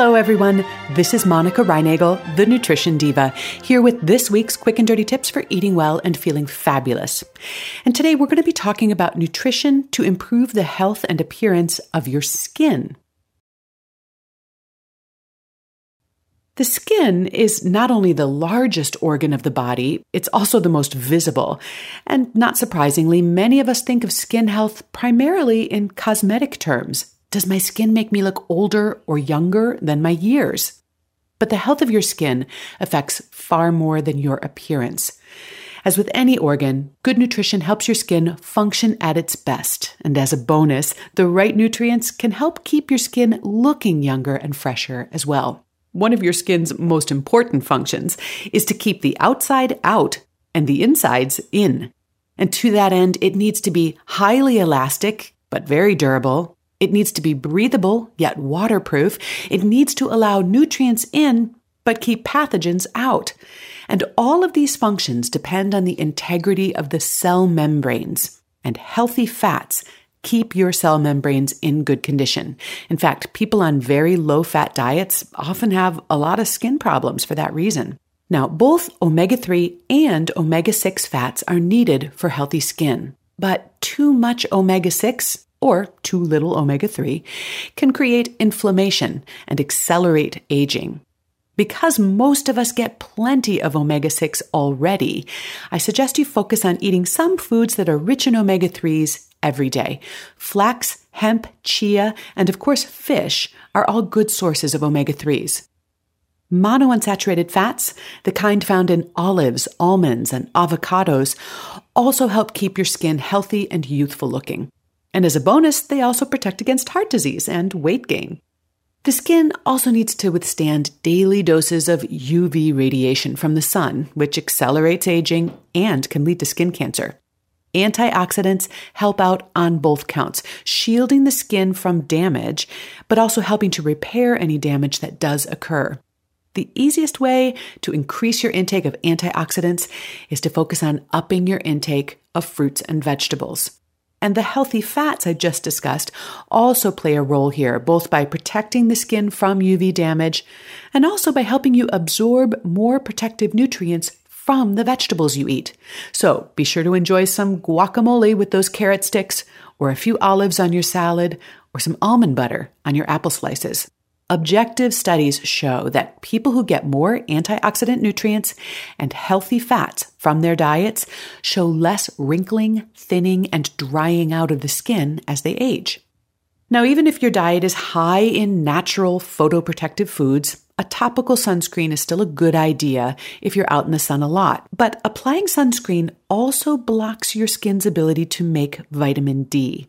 Hello, everyone. This is Monica Reinagel, the Nutrition Diva, here with this week's quick and dirty tips for eating well and feeling fabulous. And today we're going to be talking about nutrition to improve the health and appearance of your skin. The skin is not only the largest organ of the body, it's also the most visible. And not surprisingly, many of us think of skin health primarily in cosmetic terms. Does my skin make me look older or younger than my years? But the health of your skin affects far more than your appearance. As with any organ, good nutrition helps your skin function at its best. And as a bonus, the right nutrients can help keep your skin looking younger and fresher as well. One of your skin's most important functions is to keep the outside out and the insides in. And to that end, it needs to be highly elastic, but very durable, it needs to be breathable, yet waterproof. It needs to allow nutrients in, but keep pathogens out. And all of these functions depend on the integrity of the cell membranes. And healthy fats keep your cell membranes in good condition. In fact, people on very low fat diets often have a lot of skin problems for that reason. Now, both omega 3 and omega 6 fats are needed for healthy skin, but too much omega 6 or too little omega 3 can create inflammation and accelerate aging. Because most of us get plenty of omega 6 already, I suggest you focus on eating some foods that are rich in omega 3s every day. Flax, hemp, chia, and of course fish are all good sources of omega 3s. Monounsaturated fats, the kind found in olives, almonds, and avocados, also help keep your skin healthy and youthful looking. And as a bonus, they also protect against heart disease and weight gain. The skin also needs to withstand daily doses of UV radiation from the sun, which accelerates aging and can lead to skin cancer. Antioxidants help out on both counts, shielding the skin from damage, but also helping to repair any damage that does occur. The easiest way to increase your intake of antioxidants is to focus on upping your intake of fruits and vegetables. And the healthy fats I just discussed also play a role here, both by protecting the skin from UV damage and also by helping you absorb more protective nutrients from the vegetables you eat. So be sure to enjoy some guacamole with those carrot sticks, or a few olives on your salad, or some almond butter on your apple slices. Objective studies show that people who get more antioxidant nutrients and healthy fats from their diets show less wrinkling, thinning, and drying out of the skin as they age. Now, even if your diet is high in natural photoprotective foods, a topical sunscreen is still a good idea if you're out in the sun a lot. But applying sunscreen also blocks your skin's ability to make vitamin D.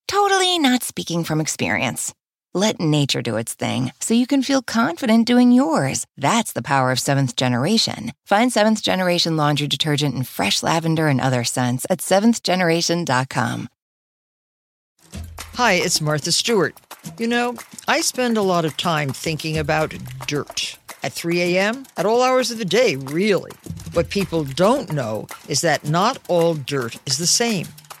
totally not speaking from experience. Let nature do its thing so you can feel confident doing yours. That's the power of seventh generation. Find seventh generation laundry detergent in fresh lavender and other scents at seventhgeneration.com. Hi, it's Martha Stewart. You know, I spend a lot of time thinking about dirt. At 3 a.m., at all hours of the day, really. What people don't know is that not all dirt is the same.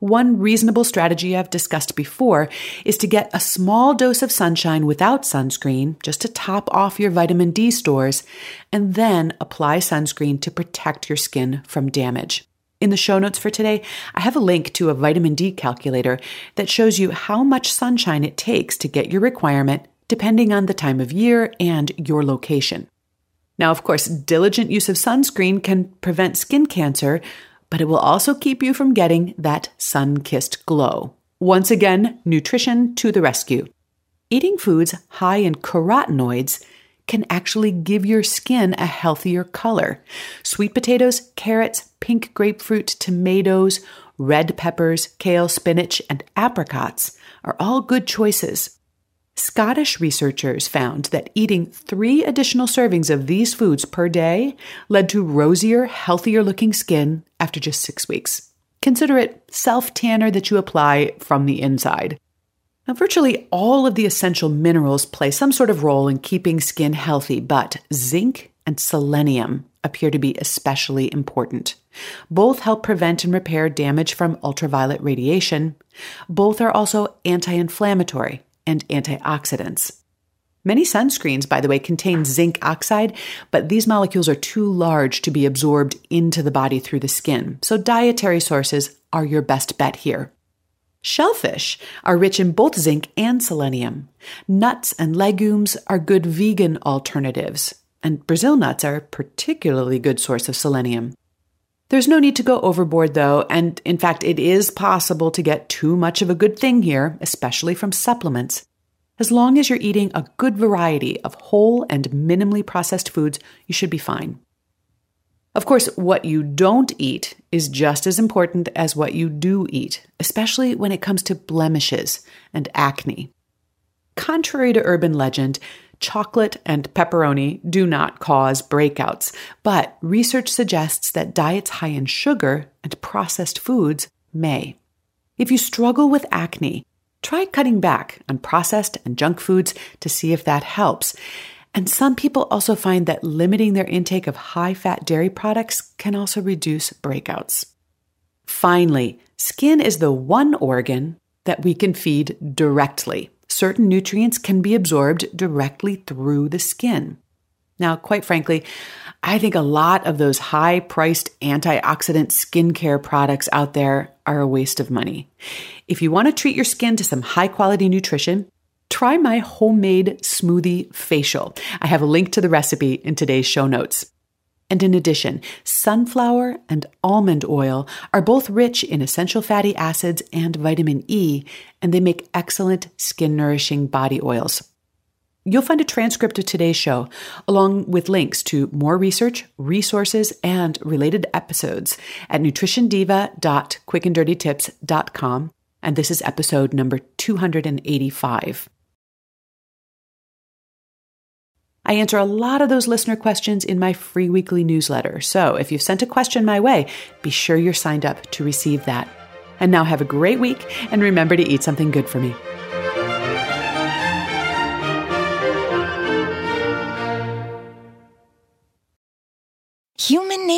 One reasonable strategy I've discussed before is to get a small dose of sunshine without sunscreen, just to top off your vitamin D stores, and then apply sunscreen to protect your skin from damage. In the show notes for today, I have a link to a vitamin D calculator that shows you how much sunshine it takes to get your requirement depending on the time of year and your location. Now, of course, diligent use of sunscreen can prevent skin cancer, but it will also keep you from getting that sun kissed glow. Once again, nutrition to the rescue. Eating foods high in carotenoids can actually give your skin a healthier color. Sweet potatoes, carrots, pink grapefruit, tomatoes, red peppers, kale, spinach, and apricots are all good choices. Scottish researchers found that eating three additional servings of these foods per day led to rosier, healthier looking skin after just six weeks. Consider it self tanner that you apply from the inside. Now, virtually all of the essential minerals play some sort of role in keeping skin healthy, but zinc and selenium appear to be especially important. Both help prevent and repair damage from ultraviolet radiation. Both are also anti inflammatory and antioxidants. Many sunscreens, by the way, contain zinc oxide, but these molecules are too large to be absorbed into the body through the skin, so dietary sources are your best bet here. Shellfish are rich in both zinc and selenium. Nuts and legumes are good vegan alternatives, and Brazil nuts are a particularly good source of selenium. There's no need to go overboard, though, and in fact, it is possible to get too much of a good thing here, especially from supplements. As long as you're eating a good variety of whole and minimally processed foods, you should be fine. Of course, what you don't eat is just as important as what you do eat, especially when it comes to blemishes and acne. Contrary to urban legend, chocolate and pepperoni do not cause breakouts, but research suggests that diets high in sugar and processed foods may. If you struggle with acne, try cutting back on processed and junk foods to see if that helps. And some people also find that limiting their intake of high fat dairy products can also reduce breakouts. Finally, skin is the one organ that we can feed directly. Certain nutrients can be absorbed directly through the skin. Now, quite frankly, I think a lot of those high priced antioxidant skincare products out there are a waste of money. If you want to treat your skin to some high quality nutrition, try my homemade smoothie facial. I have a link to the recipe in today's show notes. And in addition, sunflower and almond oil are both rich in essential fatty acids and vitamin E, and they make excellent skin nourishing body oils. You'll find a transcript of today's show, along with links to more research, resources, and related episodes at nutritiondiva.quickanddirtytips.com. And this is episode number 285. I answer a lot of those listener questions in my free weekly newsletter. So if you've sent a question my way, be sure you're signed up to receive that. And now have a great week and remember to eat something good for me.